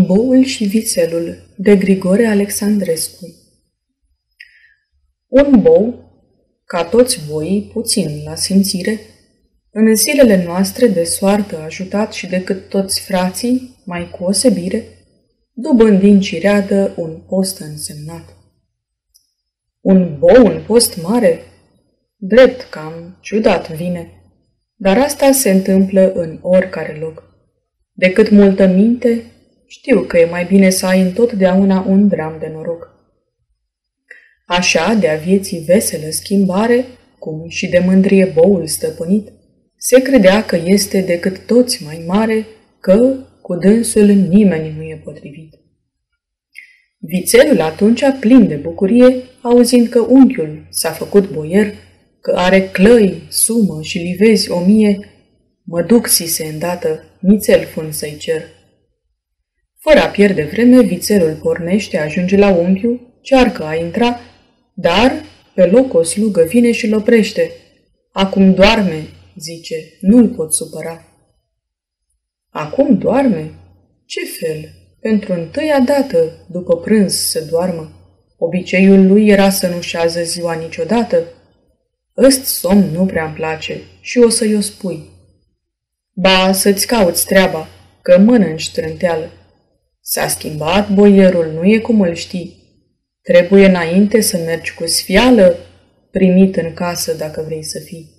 Boul și vițelul de Grigore Alexandrescu Un bou, ca toți boii, puțin la simțire, în zilele noastre de soartă ajutat și decât toți frații, mai cu osebire, dubând din cireadă un post însemnat. Un bou în post mare? Drept cam ciudat vine, dar asta se întâmplă în oricare loc. Decât multă minte, știu că e mai bine să ai întotdeauna un dram de noroc. Așa, de-a vieții veselă schimbare, cum și de mândrie boul stăpânit, se credea că este decât toți mai mare, că cu dânsul nimeni nu e potrivit. Vițelul atunci, plin de bucurie, auzind că unchiul s-a făcut boier, că are clăi, sumă și livezi o mie, mă duc si se îndată, nițel fân să-i cer. Fără a pierde vreme, vițelul pornește, ajunge la unchiul, cearcă a intra, dar pe loc o slugă vine și îl oprește. Acum doarme, zice, nu-l pot supăra. Acum doarme? Ce fel? Pentru întâia dată, după prânz, să doarmă. Obiceiul lui era să nu șează ziua niciodată. Ăst somn nu prea-mi place și o să-i o spui. Ba, să-ți cauți treaba, că mănânci trânteală. S-a schimbat boierul, nu e cum îl știi. Trebuie înainte să mergi cu sfială, primit în casă dacă vrei să fii.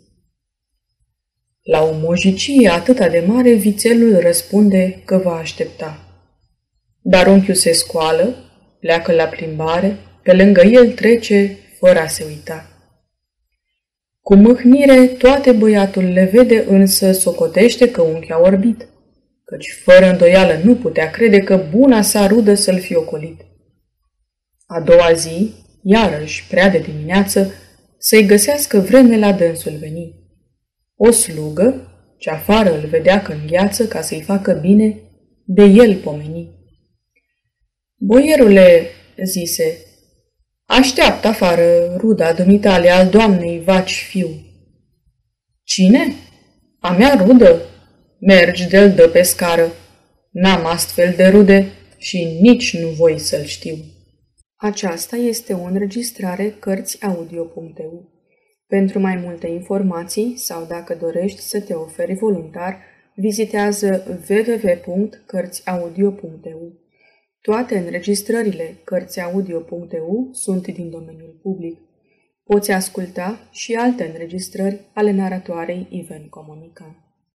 La o mojicie atâta de mare, vițelul răspunde că va aștepta. Dar unchiul se scoală, pleacă la plimbare, pe lângă el trece fără a se uita. Cu mâhnire, toate băiatul le vede, însă socotește că unchiul a orbit căci fără îndoială nu putea crede că buna sa rudă să-l fi ocolit. A doua zi, iarăși, prea de dimineață, să-i găsească vreme la dânsul veni. O slugă, ce afară îl vedea că îngheață ca să-i facă bine, de el pomeni. Boierule, zise, așteaptă afară ruda dumitale al doamnei vaci fiu. Cine? A mea rudă, Mergi de-l dă pe scară. N-am astfel de rude și nici nu voi să-l știu. Aceasta este o înregistrare Cărțiaudio.eu. Pentru mai multe informații sau dacă dorești să te oferi voluntar, vizitează www.cărțiaudio.eu. Toate înregistrările Cărțiaudio.eu sunt din domeniul public. Poți asculta și alte înregistrări ale naratoarei Iven Comunica.